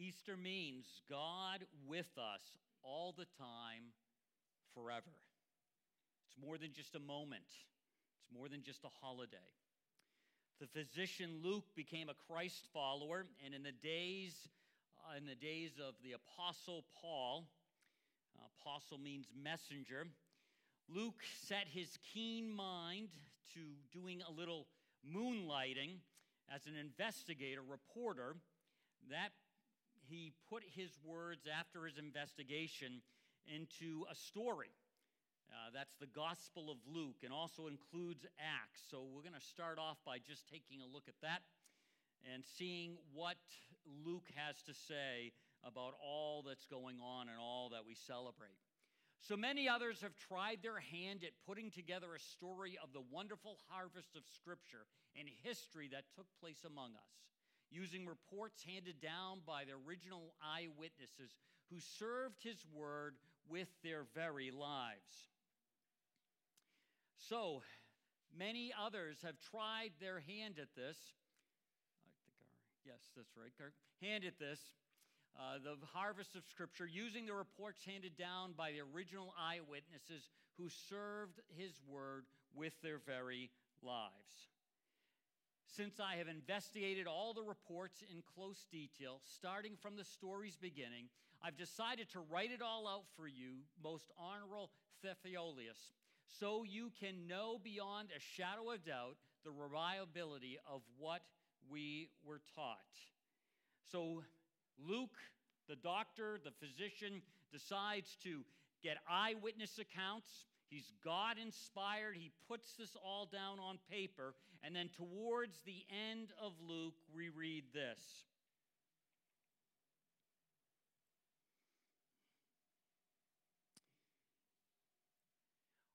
Easter means God with us all the time, forever. It's more than just a moment, it's more than just a holiday. The physician Luke became a Christ follower, and in the days, uh, in the days of the apostle Paul, uh, apostle means messenger. Luke set his keen mind to doing a little moonlighting as an investigator, reporter. That he put his words after his investigation into a story. Uh, that's the Gospel of Luke and also includes Acts. So we're going to start off by just taking a look at that and seeing what Luke has to say about all that's going on and all that we celebrate. So many others have tried their hand at putting together a story of the wonderful harvest of Scripture and history that took place among us using reports handed down by the original eyewitnesses who served his word with their very lives. So, many others have tried their hand at this. Yes, that's right. Hand at this. Uh, the harvest of Scripture, using the reports handed down by the original eyewitnesses who served his word with their very lives. Since I have investigated all the reports in close detail, starting from the story's beginning, I've decided to write it all out for you, most honorable Theophilus, so you can know beyond a shadow of doubt the reliability of what we were taught. So Luke, the doctor, the physician, decides to get eyewitness accounts He's God inspired. He puts this all down on paper. And then towards the end of Luke, we read this.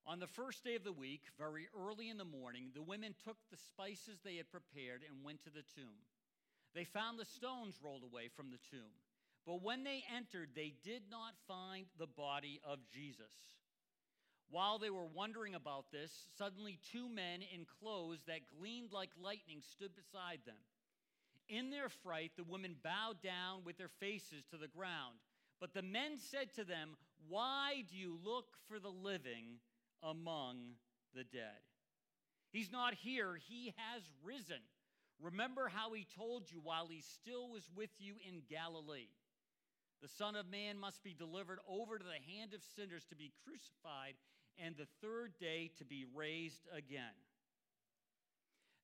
On the first day of the week, very early in the morning, the women took the spices they had prepared and went to the tomb. They found the stones rolled away from the tomb. But when they entered, they did not find the body of Jesus. While they were wondering about this, suddenly two men in clothes that gleamed like lightning stood beside them. In their fright, the women bowed down with their faces to the ground. But the men said to them, Why do you look for the living among the dead? He's not here, he has risen. Remember how he told you while he still was with you in Galilee. The Son of Man must be delivered over to the hand of sinners to be crucified and the third day to be raised again.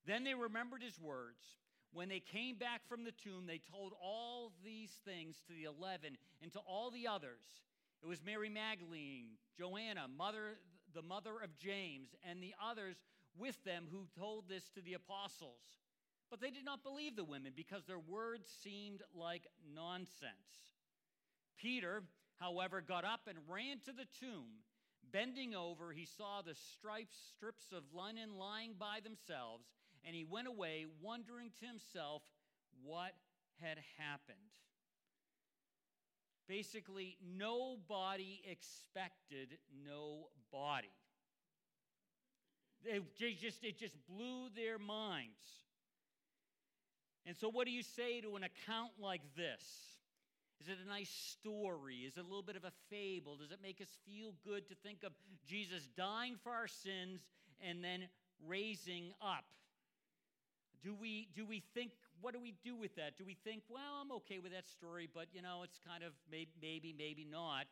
Then they remembered his words. When they came back from the tomb, they told all these things to the eleven and to all the others. It was Mary Magdalene, Joanna, mother, the mother of James, and the others with them who told this to the apostles. But they did not believe the women because their words seemed like nonsense. Peter, however, got up and ran to the tomb. Bending over, he saw the stripes, strips of linen lying by themselves, and he went away, wondering to himself what had happened. Basically, nobody expected no body. It just, it just blew their minds. And so, what do you say to an account like this? Is it a nice story? Is it a little bit of a fable? Does it make us feel good to think of Jesus dying for our sins and then raising up? Do we, do we think, what do we do with that? Do we think, well, I'm okay with that story, but you know, it's kind of maybe, maybe, maybe not?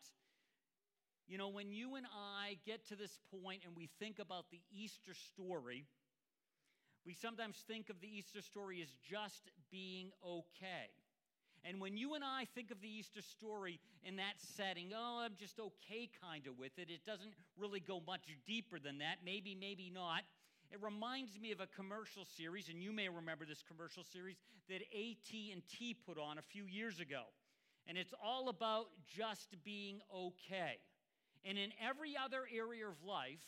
You know, when you and I get to this point and we think about the Easter story, we sometimes think of the Easter story as just being okay. And when you and I think of the Easter story in that setting, oh, I'm just okay kind of with it. It doesn't really go much deeper than that. Maybe, maybe not. It reminds me of a commercial series, and you may remember this commercial series that AT&T put on a few years ago. And it's all about just being okay. And in every other area of life,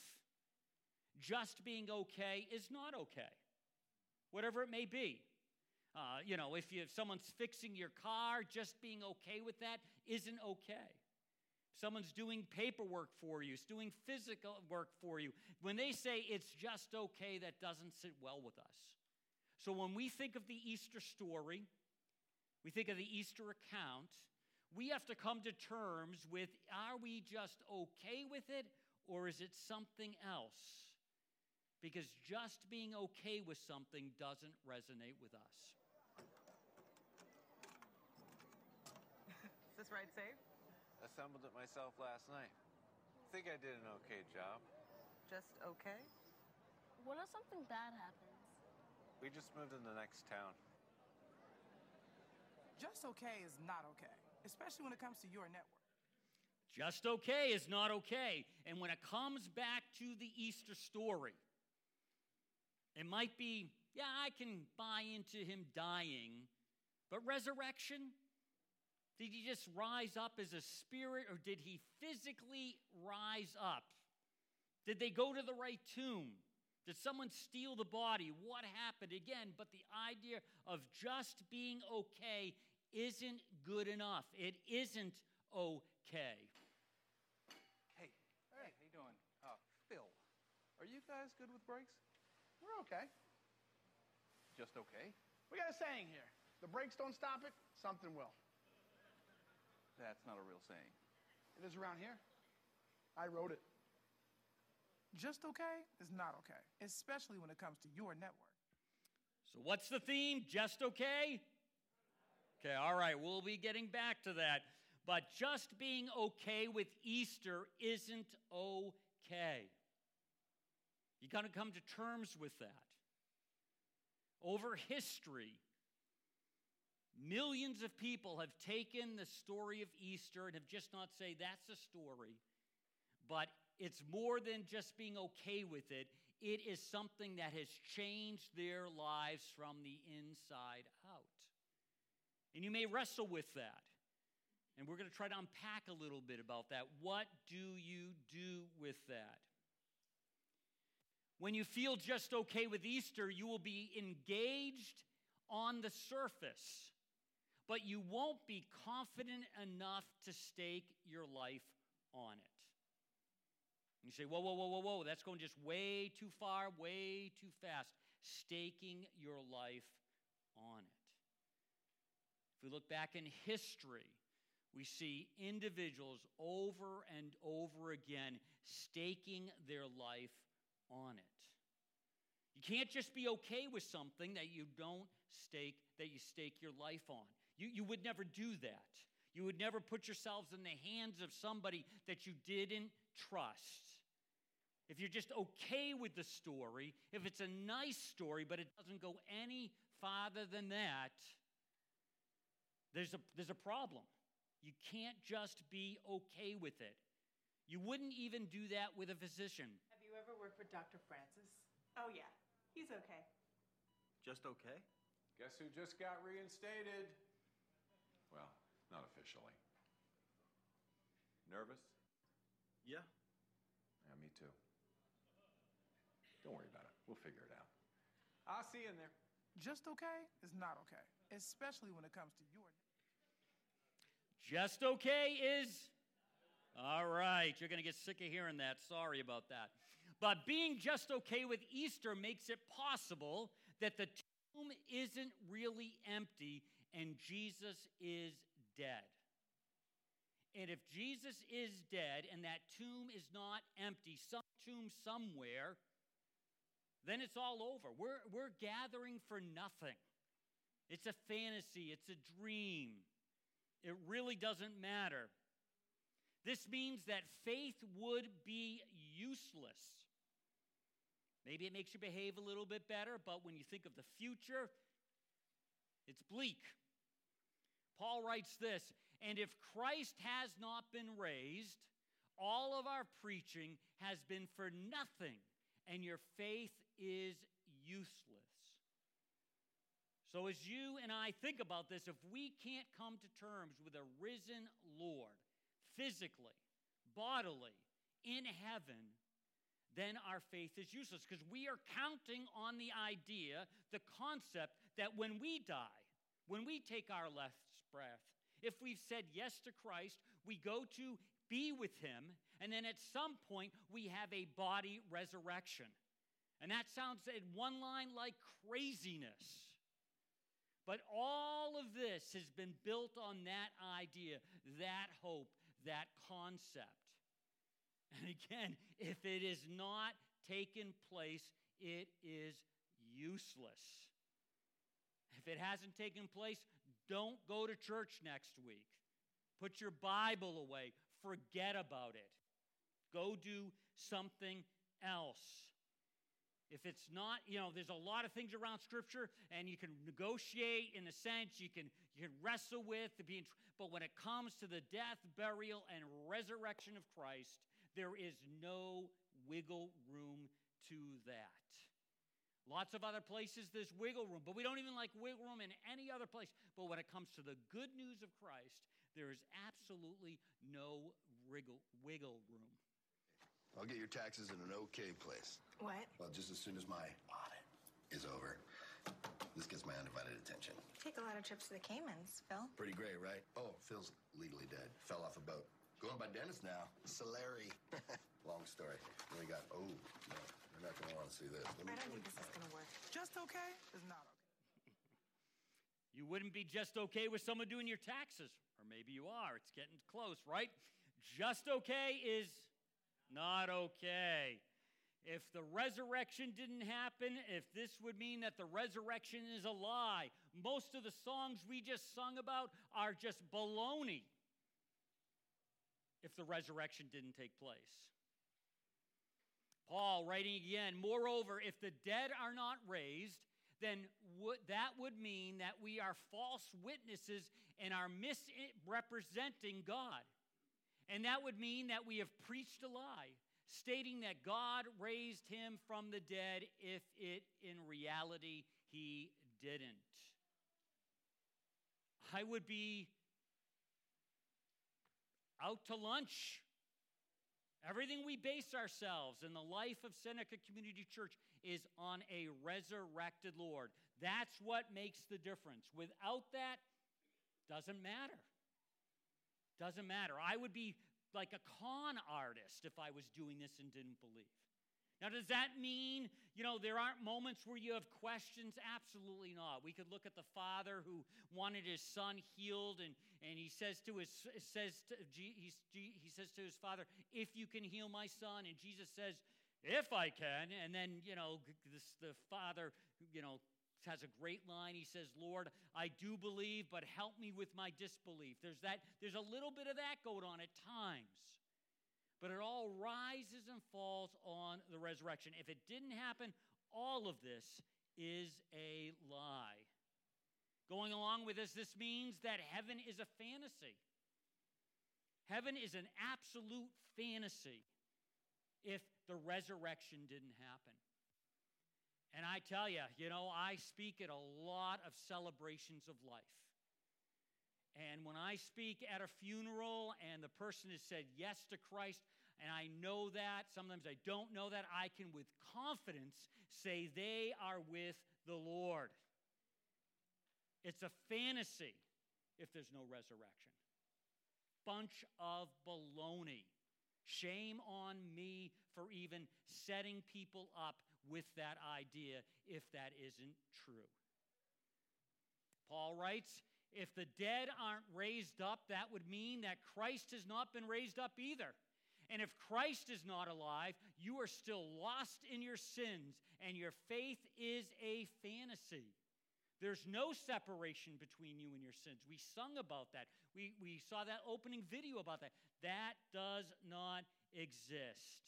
just being okay is not okay, whatever it may be. Uh, you know, if, you, if someone's fixing your car, just being okay with that isn't okay. Someone's doing paperwork for you, it's doing physical work for you. When they say it's just okay, that doesn't sit well with us. So when we think of the Easter story, we think of the Easter account, we have to come to terms with are we just okay with it or is it something else? Because just being okay with something doesn't resonate with us. Is right safe? Assembled it myself last night. Think I did an okay job. Just okay? What if something bad happens? We just moved in the next town. Just okay is not okay, especially when it comes to your network. Just okay is not okay. And when it comes back to the Easter story, it might be, yeah, I can buy into him dying, but resurrection? Did he just rise up as a spirit or did he physically rise up? Did they go to the right tomb? Did someone steal the body? What happened? Again, but the idea of just being okay isn't good enough. It isn't okay. Hey, hey, how you doing? Uh, Phil, are you guys good with brakes? We're okay. Just okay? We got a saying here. The brakes don't stop it, something will. That's not a real saying. It is around here. I wrote it. Just okay is not okay, especially when it comes to your network. So, what's the theme? Just okay? Okay, all right, we'll be getting back to that. But just being okay with Easter isn't okay. You got to come to terms with that. Over history, millions of people have taken the story of Easter and have just not say that's a story, but it's more than just being okay with it. It is something that has changed their lives from the inside out. And you may wrestle with that. And we're going to try to unpack a little bit about that. What do you do with that? When you feel just okay with Easter, you will be engaged on the surface, but you won't be confident enough to stake your life on it. You say, whoa, whoa, whoa, whoa, whoa, that's going just way too far, way too fast. Staking your life on it. If we look back in history, we see individuals over and over again staking their life on it. You can't just be okay with something that you don't stake, that you stake your life on. You, you would never do that. You would never put yourselves in the hands of somebody that you didn't trust if you're just okay with the story, if it's a nice story, but it doesn't go any farther than that, there's a, there's a problem. You can't just be okay with it. You wouldn't even do that with a physician. Have you ever worked with Dr. Francis? Oh, yeah. He's okay. Just okay? Guess who just got reinstated? Well, not officially. Nervous? Yeah. Yeah, me too. Don't worry about it. We'll figure it out. I'll see you in there. Just okay is not okay, especially when it comes to your Just okay is. All right, you're going to get sick of hearing that. Sorry about that. But being just okay with Easter makes it possible that the tomb isn't really empty and Jesus is dead. And if Jesus is dead and that tomb is not empty, some tomb somewhere, then it's all over. We're, we're gathering for nothing. It's a fantasy, it's a dream. It really doesn't matter. This means that faith would be useless. Maybe it makes you behave a little bit better, but when you think of the future, it's bleak. Paul writes this And if Christ has not been raised, all of our preaching has been for nothing and your faith is useless. So, as you and I think about this, if we can't come to terms with a risen Lord, physically, bodily, in heaven, then our faith is useless because we are counting on the idea, the concept that when we die, when we take our last breath, if we've said yes to Christ, we go to be with Him, and then at some point we have a body resurrection. And that sounds in one line like craziness. But all of this has been built on that idea, that hope, that concept. And again, if it is not taken place, it is useless. If it hasn't taken place, don't go to church next week. Put your Bible away. Forget about it. Go do something else. If it's not, you know, there's a lot of things around Scripture, and you can negotiate in a sense, you can you can wrestle with being, but when it comes to the death, burial, and resurrection of Christ, there is no wiggle room to that. Lots of other places there's wiggle room, but we don't even like wiggle room in any other place. But when it comes to the good news of Christ, there is absolutely no wiggle, wiggle room. I'll get your taxes in an okay place. What? Well, just as soon as my audit is over. This gets my undivided attention. Take a lot of trips to the Caymans, Phil. Pretty great, right? Oh, Phil's legally dead. Fell off a boat. Going by Dennis now. Solari. Long story. Then we got, oh, no, you're not going to want to see this. Let I don't think this is going to work. Just okay is not okay. You wouldn't be just okay with someone doing your taxes, or maybe you are. It's getting close, right? Just okay is not okay. If the resurrection didn't happen, if this would mean that the resurrection is a lie, most of the songs we just sung about are just baloney if the resurrection didn't take place. Paul writing again, moreover, if the dead are not raised, then that would mean that we are false witnesses and are misrepresenting God. And that would mean that we have preached a lie, stating that God raised him from the dead if it in reality he didn't. I would be out to lunch. Everything we base ourselves in the life of Seneca Community Church is on a resurrected Lord. That's what makes the difference. Without that, doesn't matter. Doesn't matter. I would be like a con artist if I was doing this and didn't believe. Now, does that mean, you know, there aren't moments where you have questions? Absolutely not. We could look at the father who wanted his son healed, and, and he says to his says to, G- he says to his father, "If you can heal my son," and Jesus says, "If I can," and then you know this, the father, you know, has a great line. He says, "Lord, I do believe, but help me with my disbelief." There's that. There's a little bit of that going on at times. But it all rises and falls on the resurrection. If it didn't happen, all of this is a lie. Going along with this, this means that heaven is a fantasy. Heaven is an absolute fantasy if the resurrection didn't happen. And I tell you, you know, I speak at a lot of celebrations of life. And when I speak at a funeral and the person has said yes to Christ, and I know that, sometimes I don't know that, I can with confidence say they are with the Lord. It's a fantasy if there's no resurrection. Bunch of baloney. Shame on me for even setting people up with that idea if that isn't true. Paul writes, if the dead aren't raised up, that would mean that Christ has not been raised up either. And if Christ is not alive, you are still lost in your sins, and your faith is a fantasy. There's no separation between you and your sins. We sung about that. We, we saw that opening video about that. That does not exist.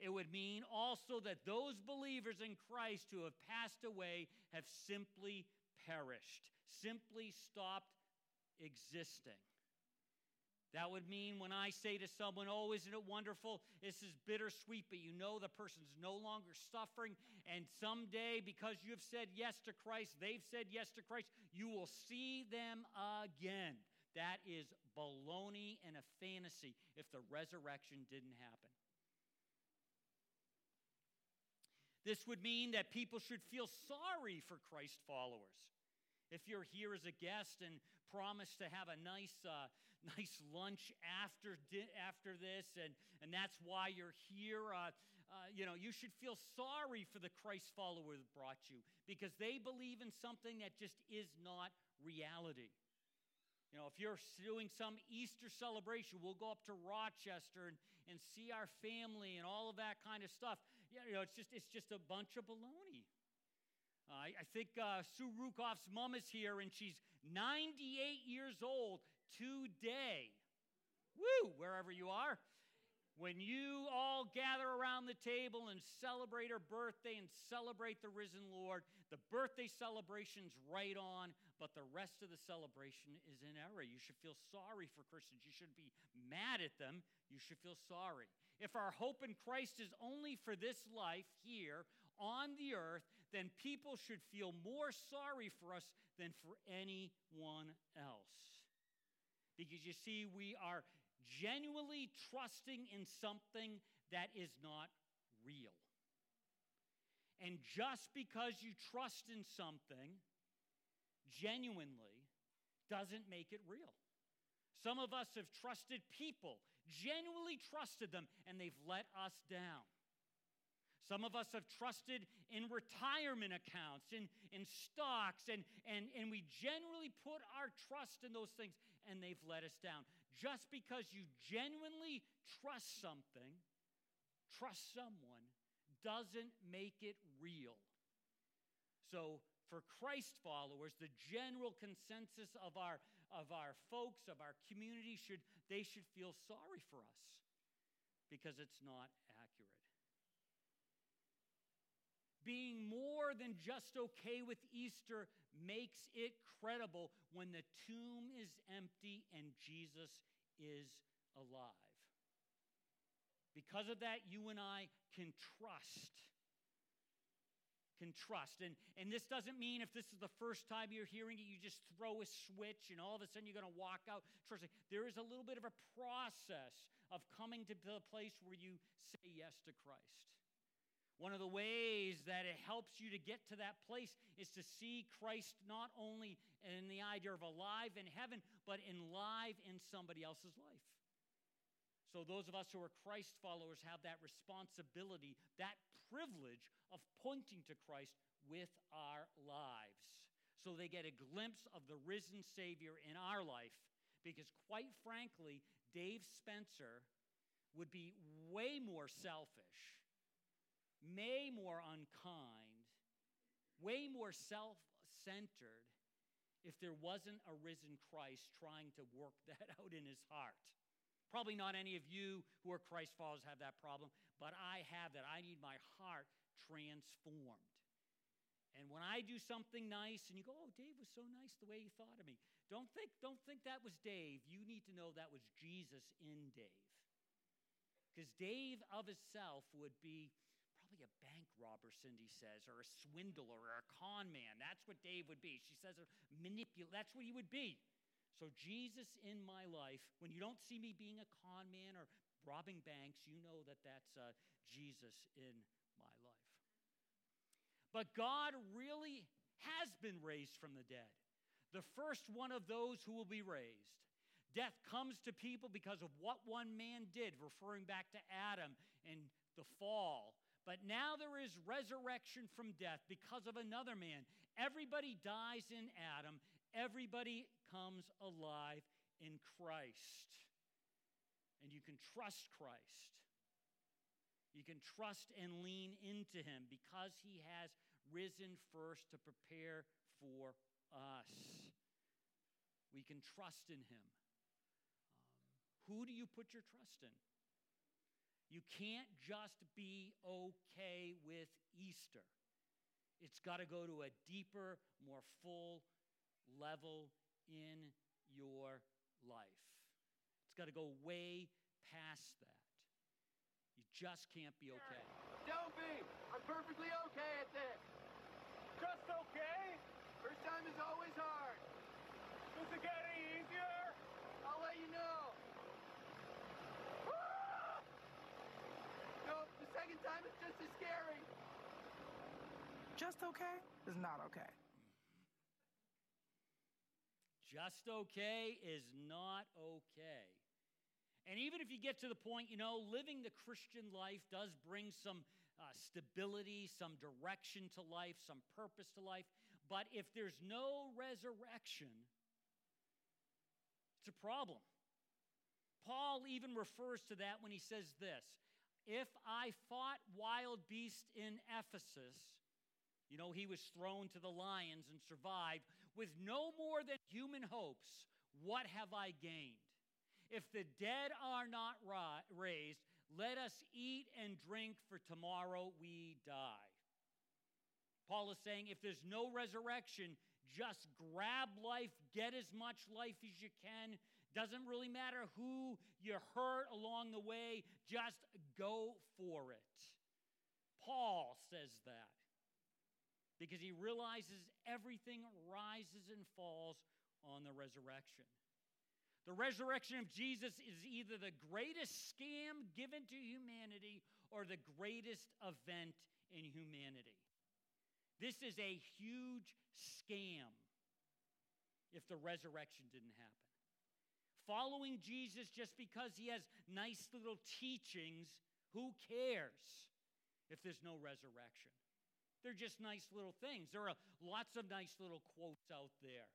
It would mean also that those believers in Christ who have passed away have simply perished, simply stopped existing. That would mean when I say to someone, Oh, isn't it wonderful? This is bittersweet, but you know the person's no longer suffering. And someday, because you have said yes to Christ, they've said yes to Christ, you will see them again. That is baloney and a fantasy if the resurrection didn't happen. This would mean that people should feel sorry for Christ followers. If you're here as a guest and promise to have a nice, uh, nice lunch after, di- after this, and, and that's why you're here, uh, uh, you know, you should feel sorry for the Christ follower that brought you because they believe in something that just is not reality. You know, if you're doing some Easter celebration, we'll go up to Rochester and, and see our family and all of that kind of stuff. You know, it's just, it's just a bunch of baloney. Uh, I, I think uh, Sue Rukoff's mom is here, and she's 98 years old today. Woo, wherever you are. When you all gather around the table and celebrate her birthday and celebrate the risen Lord, the birthday celebration's right on, but the rest of the celebration is in error. You should feel sorry for Christians. You shouldn't be mad at them. You should feel sorry. If our hope in Christ is only for this life here on the earth, then people should feel more sorry for us than for anyone else. Because you see, we are genuinely trusting in something that is not real. And just because you trust in something genuinely doesn't make it real. Some of us have trusted people, genuinely trusted them, and they've let us down. Some of us have trusted in retirement accounts, in, in stocks, and, and, and we generally put our trust in those things, and they've let us down. Just because you genuinely trust something, trust someone, doesn't make it real. So, for Christ followers, the general consensus of our, of our folks, of our community, should, they should feel sorry for us because it's not accurate being more than just okay with Easter makes it credible when the tomb is empty and Jesus is alive. Because of that, you and I can trust. Can trust. And, and this doesn't mean if this is the first time you're hearing it, you just throw a switch and all of a sudden you're going to walk out trusting. There is a little bit of a process of coming to the place where you say yes to Christ. One of the ways that it helps you to get to that place is to see Christ not only in the idea of alive in heaven, but in live in somebody else's life. So, those of us who are Christ followers have that responsibility, that privilege of pointing to Christ with our lives. So they get a glimpse of the risen Savior in our life. Because, quite frankly, Dave Spencer would be way more selfish way more unkind, way more self centered if there wasn't a risen Christ trying to work that out in his heart. Probably not any of you who are Christ followers have that problem, but I have that. I need my heart transformed. And when I do something nice and you go, "Oh, Dave was so nice the way he thought of me." Don't think don't think that was Dave. You need to know that was Jesus in Dave. Cuz Dave of himself would be probably a bank robber, Cindy says, or a swindler or a con man. That's what Dave would be. She says, manipulate. That's what he would be. So, Jesus in my life, when you don't see me being a con man or robbing banks, you know that that's uh, Jesus in my life. But God really has been raised from the dead, the first one of those who will be raised. Death comes to people because of what one man did, referring back to Adam and the fall. But now there is resurrection from death because of another man. Everybody dies in Adam, everybody comes alive in Christ. And you can trust Christ. You can trust and lean into him because he has risen first to prepare for us. We can trust in him. Um, who do you put your trust in? You can't just be okay with Easter. It's got to go to a deeper, more full level in your life. It's got to go way past that. You just can't be okay. Don't be! I'm perfectly okay at this. Just okay? First time is always hard. Does it get any easier? I'll let you know. second time is just as scary. Just okay is not okay. Just okay is not okay. And even if you get to the point, you know, living the Christian life does bring some uh, stability, some direction to life, some purpose to life. But if there's no resurrection, it's a problem. Paul even refers to that when he says this If I fought wild beasts in Ephesus, you know, he was thrown to the lions and survived with no more than human hopes. What have I gained? If the dead are not raised, let us eat and drink, for tomorrow we die. Paul is saying if there's no resurrection, just grab life, get as much life as you can. Doesn't really matter who you hurt along the way, just go for it. Paul says that because he realizes everything rises and falls on the resurrection. The resurrection of Jesus is either the greatest scam given to humanity or the greatest event in humanity. This is a huge scam if the resurrection didn't happen. Following Jesus just because he has nice little teachings, who cares if there's no resurrection? They're just nice little things. There are lots of nice little quotes out there.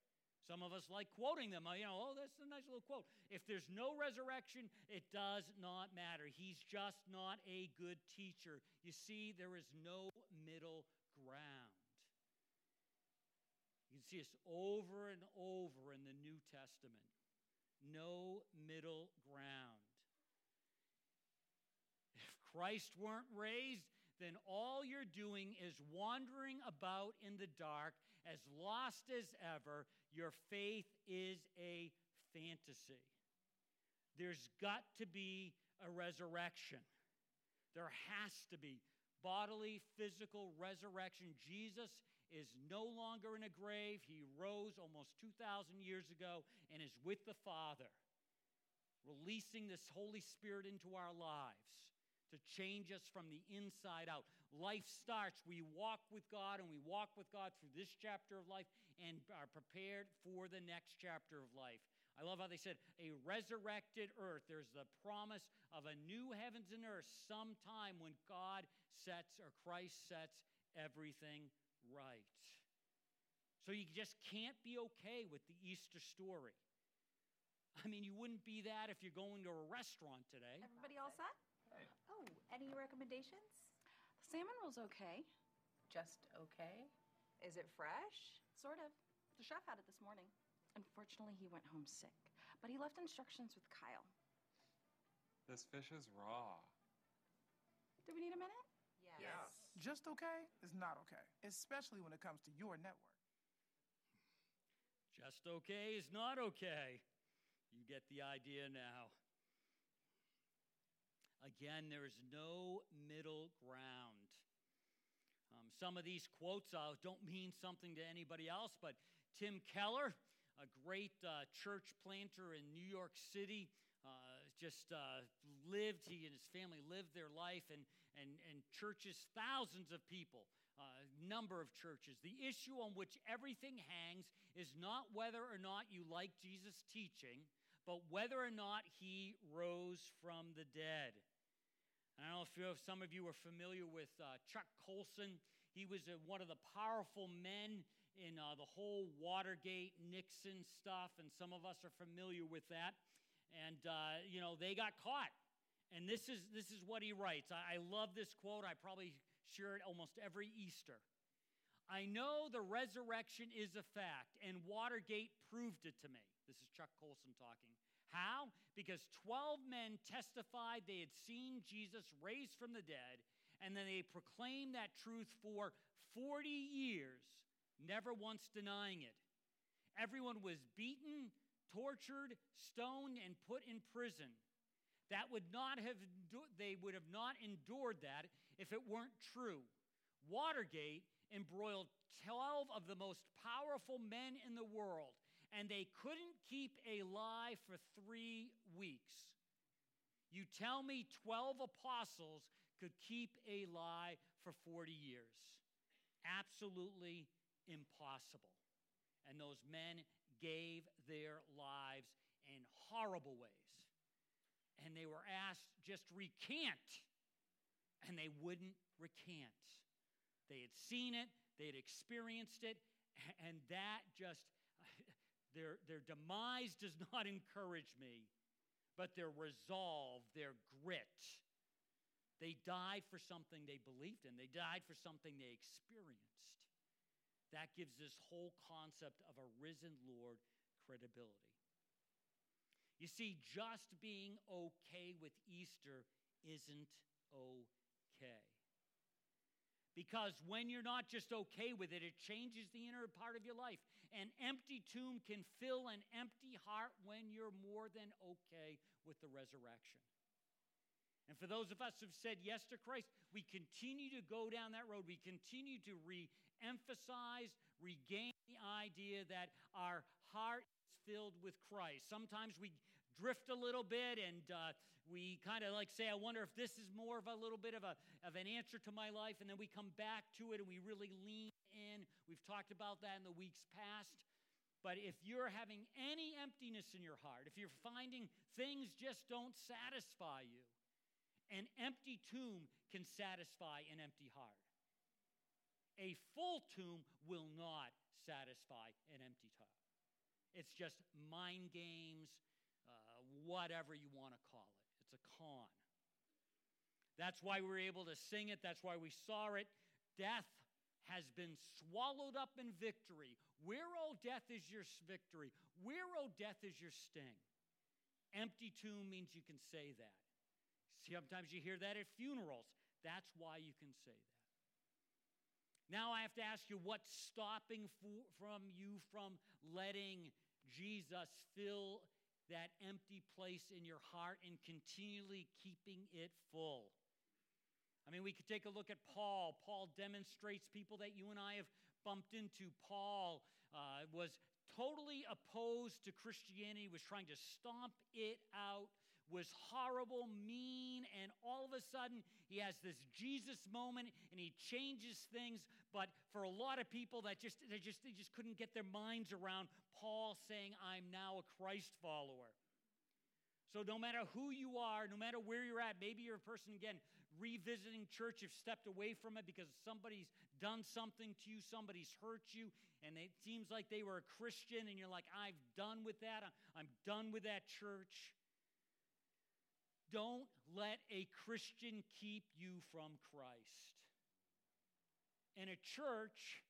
Some of us like quoting them. You know, oh, that's a nice little quote. If there's no resurrection, it does not matter. He's just not a good teacher. You see, there is no middle ground. You can see this over and over in the New Testament. No middle ground. If Christ weren't raised, then all you're doing is wandering about in the dark as lost as ever, your faith is a fantasy. There's got to be a resurrection. There has to be bodily, physical resurrection. Jesus is no longer in a grave. He rose almost 2,000 years ago and is with the Father, releasing this Holy Spirit into our lives to change us from the inside out. Life starts, we walk with God, and we walk with God through this chapter of life and are prepared for the next chapter of life. I love how they said a resurrected earth. There's the promise of a new heavens and earth sometime when God sets or Christ sets everything right. So you just can't be okay with the Easter story. I mean, you wouldn't be that if you're going to a restaurant today. Everybody all set? Oh, any recommendations? The Salmon roll's okay. Just okay? Is it fresh? Sort of. The chef had it this morning. Unfortunately, he went home sick, but he left instructions with Kyle. This fish is raw. Do we need a minute? Yes. yes. Just okay is not okay, especially when it comes to your network. Just okay is not okay. You get the idea now. Again, there is no middle ground. Um, some of these quotes uh, don't mean something to anybody else, but Tim Keller, a great uh, church planter in New York City, uh, just uh, lived, he and his family lived their life, and, and, and churches, thousands of people, uh, number of churches. The issue on which everything hangs is not whether or not you like Jesus' teaching, but whether or not he rose from the dead. I don't know if, if some of you are familiar with uh, Chuck Colson. He was one of the powerful men in uh, the whole Watergate, Nixon stuff, and some of us are familiar with that. And, uh, you know, they got caught. And this is, this is what he writes. I, I love this quote. I probably share it almost every Easter. I know the resurrection is a fact, and Watergate proved it to me. This is Chuck Colson talking. How? Because 12 men testified they had seen Jesus raised from the dead, and then they proclaimed that truth for 40 years, never once denying it. Everyone was beaten, tortured, stoned, and put in prison. That would not have they would have not endured that if it weren't true. Watergate embroiled 12 of the most powerful men in the world and they couldn't keep a lie for three weeks. You tell me 12 apostles could keep a lie for 40 years. Absolutely impossible. And those men gave their lives in horrible ways and they were asked just recant, and they wouldn't recant. They had seen it, they had experienced it, and that just, their, their demise does not encourage me, but their resolve, their grit. They died for something they believed in, they died for something they experienced. That gives this whole concept of a risen Lord credibility. You see, just being okay with Easter isn't okay. Because when you're not just okay with it, it changes the inner part of your life. An empty tomb can fill an empty heart when you're more than okay with the resurrection. And for those of us who've said yes to Christ, we continue to go down that road. We continue to re emphasize, regain the idea that our heart is filled with Christ. Sometimes we drift a little bit and uh, we kind of like say, I wonder if this is more of a little bit of, a, of an answer to my life. And then we come back to it and we really lean in. We've talked about that in the weeks past. But if you're having any emptiness in your heart, if you're finding things just don't satisfy you, an empty tomb can satisfy an empty heart. A full tomb will not satisfy an empty heart. It's just mind games, uh, whatever you want to call it. It's a con. That's why we were able to sing it. That's why we saw it. Death has been swallowed up in victory. Where, oh, death, is your victory? Where, oh, death, is your sting? Empty tomb means you can say that. Sometimes you hear that at funerals. That's why you can say that. Now I have to ask you what's stopping for, from you from letting Jesus fill that empty place in your heart and continually keeping it full? I mean, we could take a look at Paul. Paul demonstrates people that you and I have bumped into. Paul uh, was totally opposed to Christianity, was trying to stomp it out was horrible, mean, and all of a sudden he has this Jesus moment and he changes things. But for a lot of people that just they just they just couldn't get their minds around Paul saying, I'm now a Christ follower. So no matter who you are, no matter where you're at, maybe you're a person again revisiting church, you've stepped away from it because somebody's done something to you, somebody's hurt you, and it seems like they were a Christian, and you're like, I've done with that. I'm done with that church. Don't let a Christian keep you from Christ. And a church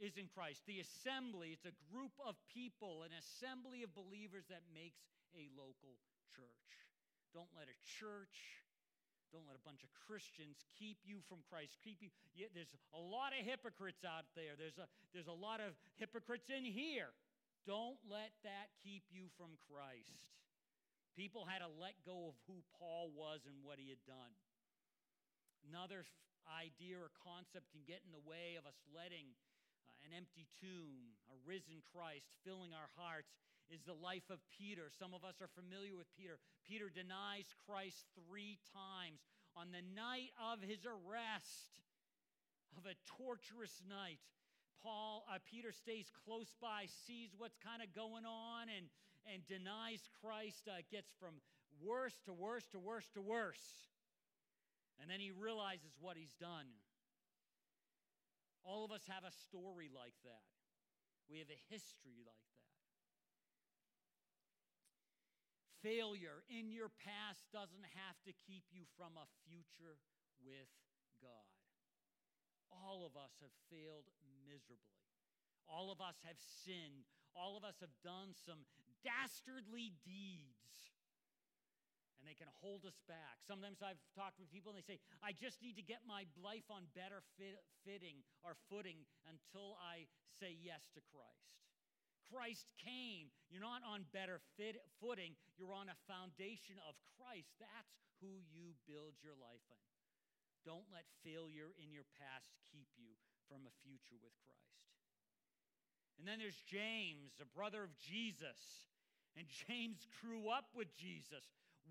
is in Christ. The assembly, it's a group of people, an assembly of believers that makes a local church. Don't let a church, don't let a bunch of Christians keep you from Christ. Keep you. Yeah, there's a lot of hypocrites out there. There's a, there's a lot of hypocrites in here. Don't let that keep you from Christ. People had to let go of who Paul was and what he had done. Another idea or concept can get in the way of us letting uh, an empty tomb, a risen Christ filling our hearts is the life of Peter. Some of us are familiar with Peter. Peter denies Christ three times on the night of his arrest, of a torturous night. Paul, uh, Peter stays close by, sees what's kind of going on, and and denies Christ uh, gets from worse to worse to worse to worse. And then he realizes what he's done. All of us have a story like that. We have a history like that. Failure in your past doesn't have to keep you from a future with God. All of us have failed miserably. All of us have sinned. All of us have done some dastardly deeds. And they can hold us back. Sometimes I've talked with people and they say, I just need to get my life on better fit, fitting or footing until I say yes to Christ. Christ came. You're not on better fit, footing, you're on a foundation of Christ. That's who you build your life on. Don't let failure in your past keep you from a future with Christ. And then there's James, a brother of Jesus and James grew up with Jesus.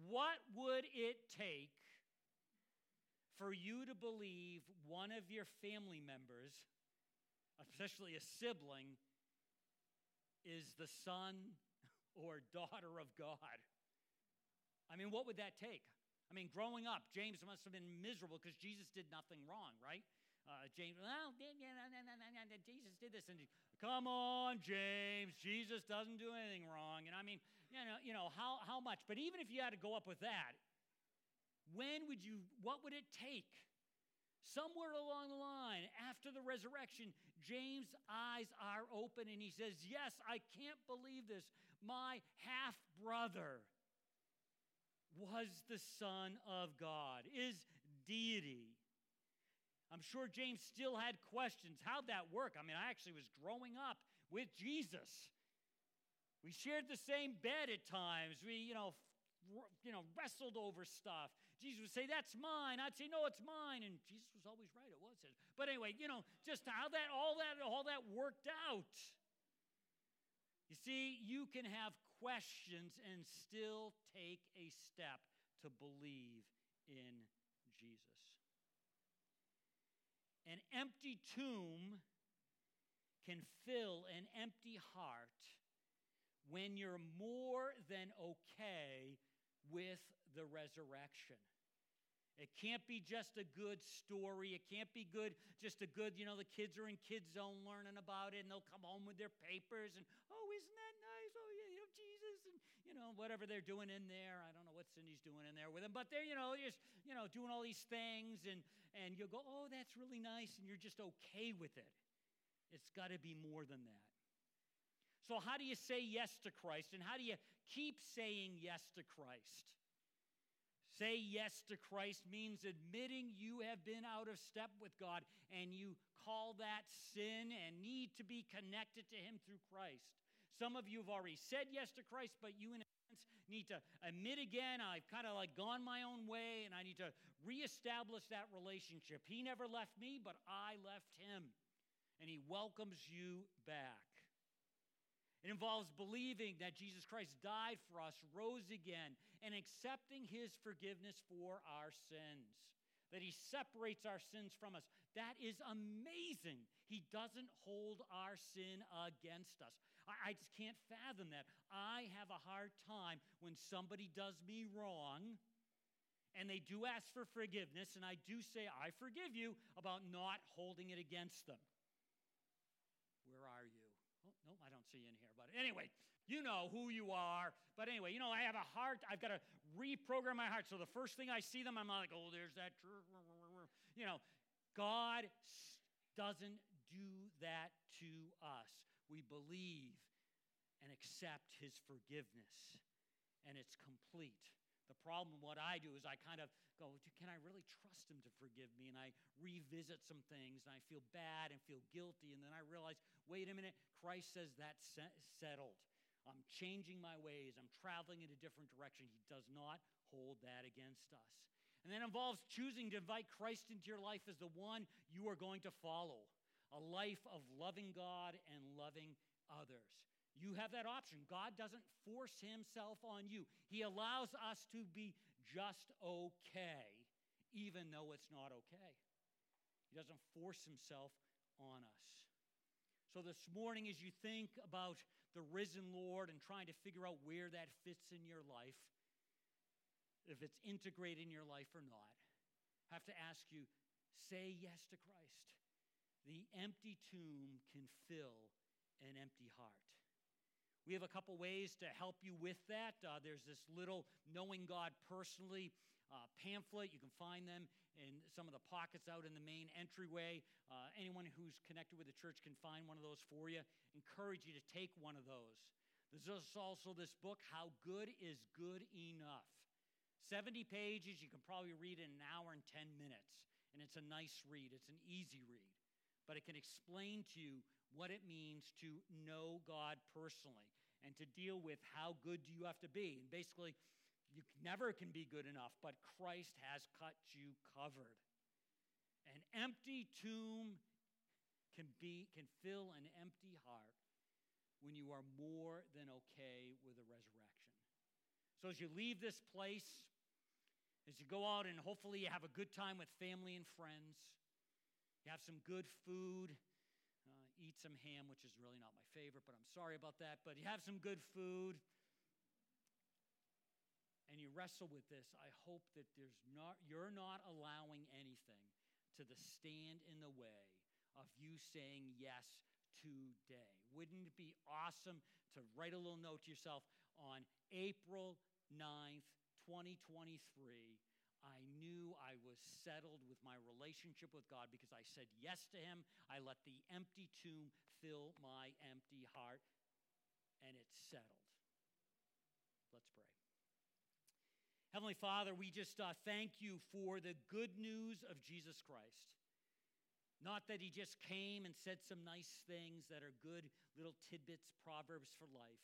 What would it take for you to believe one of your family members, especially a sibling, is the son or daughter of God? I mean, what would that take? I mean, growing up, James must have been miserable because Jesus did nothing wrong, right? Uh, James, well, Jesus did this, and come on, James, Jesus doesn't do anything wrong. And I mean, you know, you know how how much? But even if you had to go up with that, when would you? What would it take? Somewhere along the line, after the resurrection, James' eyes are open and he says, Yes, I can't believe this. My half brother was the Son of God, is deity. I'm sure James still had questions. How'd that work? I mean, I actually was growing up with Jesus. We shared the same bed at times. We, you know, you know, wrestled over stuff. Jesus would say, That's mine. I'd say, No, it's mine. And Jesus was always right. His. But anyway, you know, just how that all that all that worked out. You see, you can have questions and still take a step to believe in Jesus. An empty tomb can fill an empty heart when you're more than okay with the resurrection. It can't be just a good story. It can't be good, just a good, you know, the kids are in kids zone learning about it and they'll come home with their papers and, oh, isn't that nice? Oh, yeah, you know, Jesus and, you know, whatever they're doing in there. I don't know what Cindy's doing in there with them, but they're, you know, just, you know, doing all these things and, and you'll go, oh, that's really nice. And you're just okay with it. It's got to be more than that. So, how do you say yes to Christ and how do you keep saying yes to Christ? Say yes to Christ means admitting you have been out of step with God and you call that sin and need to be connected to Him through Christ. Some of you have already said yes to Christ, but you, in a sense, need to admit again, I've kind of like gone my own way and I need to reestablish that relationship. He never left me, but I left Him. And He welcomes you back. It involves believing that Jesus Christ died for us, rose again, and accepting his forgiveness for our sins. That he separates our sins from us. That is amazing. He doesn't hold our sin against us. I, I just can't fathom that. I have a hard time when somebody does me wrong and they do ask for forgiveness, and I do say, I forgive you, about not holding it against them. Where are you? Oh, I don't see you in here. Anyway, you know who you are. But anyway, you know, I have a heart. I've got to reprogram my heart. So the first thing I see them, I'm like, oh, there's that. You know, God doesn't do that to us. We believe and accept his forgiveness, and it's complete. The problem, what I do is I kind of go, can I really trust him to forgive me? And I revisit some things and I feel bad and feel guilty. And then I realize, wait a minute, Christ says that's settled. I'm changing my ways. I'm traveling in a different direction. He does not hold that against us. And that involves choosing to invite Christ into your life as the one you are going to follow a life of loving God and loving others. You have that option. God doesn't force himself on you, He allows us to be just okay, even though it's not okay. He doesn't force himself on us. So, this morning, as you think about the risen Lord and trying to figure out where that fits in your life, if it's integrated in your life or not, I have to ask you say yes to Christ. The empty tomb can fill an empty heart. We have a couple ways to help you with that. Uh, there's this little Knowing God Personally uh, pamphlet. You can find them in some of the pockets out in the main entryway. Uh, anyone who's connected with the church can find one of those for you. Encourage you to take one of those. There's also this book, How Good is Good Enough. 70 pages, you can probably read in an hour and 10 minutes. And it's a nice read, it's an easy read. But it can explain to you what it means to know God personally and to deal with how good do you have to be. And basically, you never can be good enough, but Christ has cut you covered. An empty tomb can, be, can fill an empty heart when you are more than okay with a resurrection. So as you leave this place, as you go out and hopefully you have a good time with family and friends, have some good food, uh, eat some ham, which is really not my favorite, but I'm sorry about that. But you have some good food, and you wrestle with this, I hope that there's not, you're not allowing anything to the stand in the way of you saying yes today. Wouldn't it be awesome to write a little note to yourself on April 9th, 2023? I knew I was settled with my relationship with God because I said yes to Him. I let the empty tomb fill my empty heart, and it's settled. Let's pray. Heavenly Father, we just uh, thank you for the good news of Jesus Christ. Not that he just came and said some nice things that are good little tidbits, proverbs for life,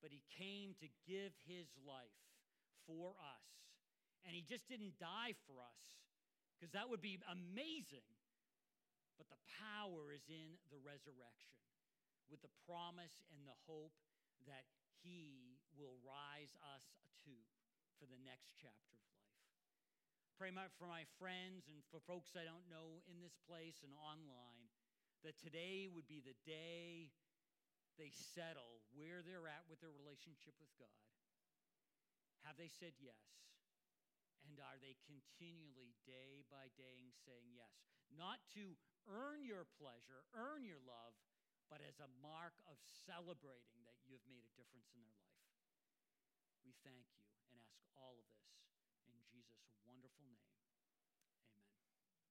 but he came to give his life for us. And he just didn't die for us, because that would be amazing. But the power is in the resurrection, with the promise and the hope that he will rise us to for the next chapter of life. Pray for my friends and for folks I don't know in this place and online that today would be the day they settle where they're at with their relationship with God. Have they said yes? And are they continually, day by day, saying yes? Not to earn your pleasure, earn your love, but as a mark of celebrating that you have made a difference in their life. We thank you and ask all of this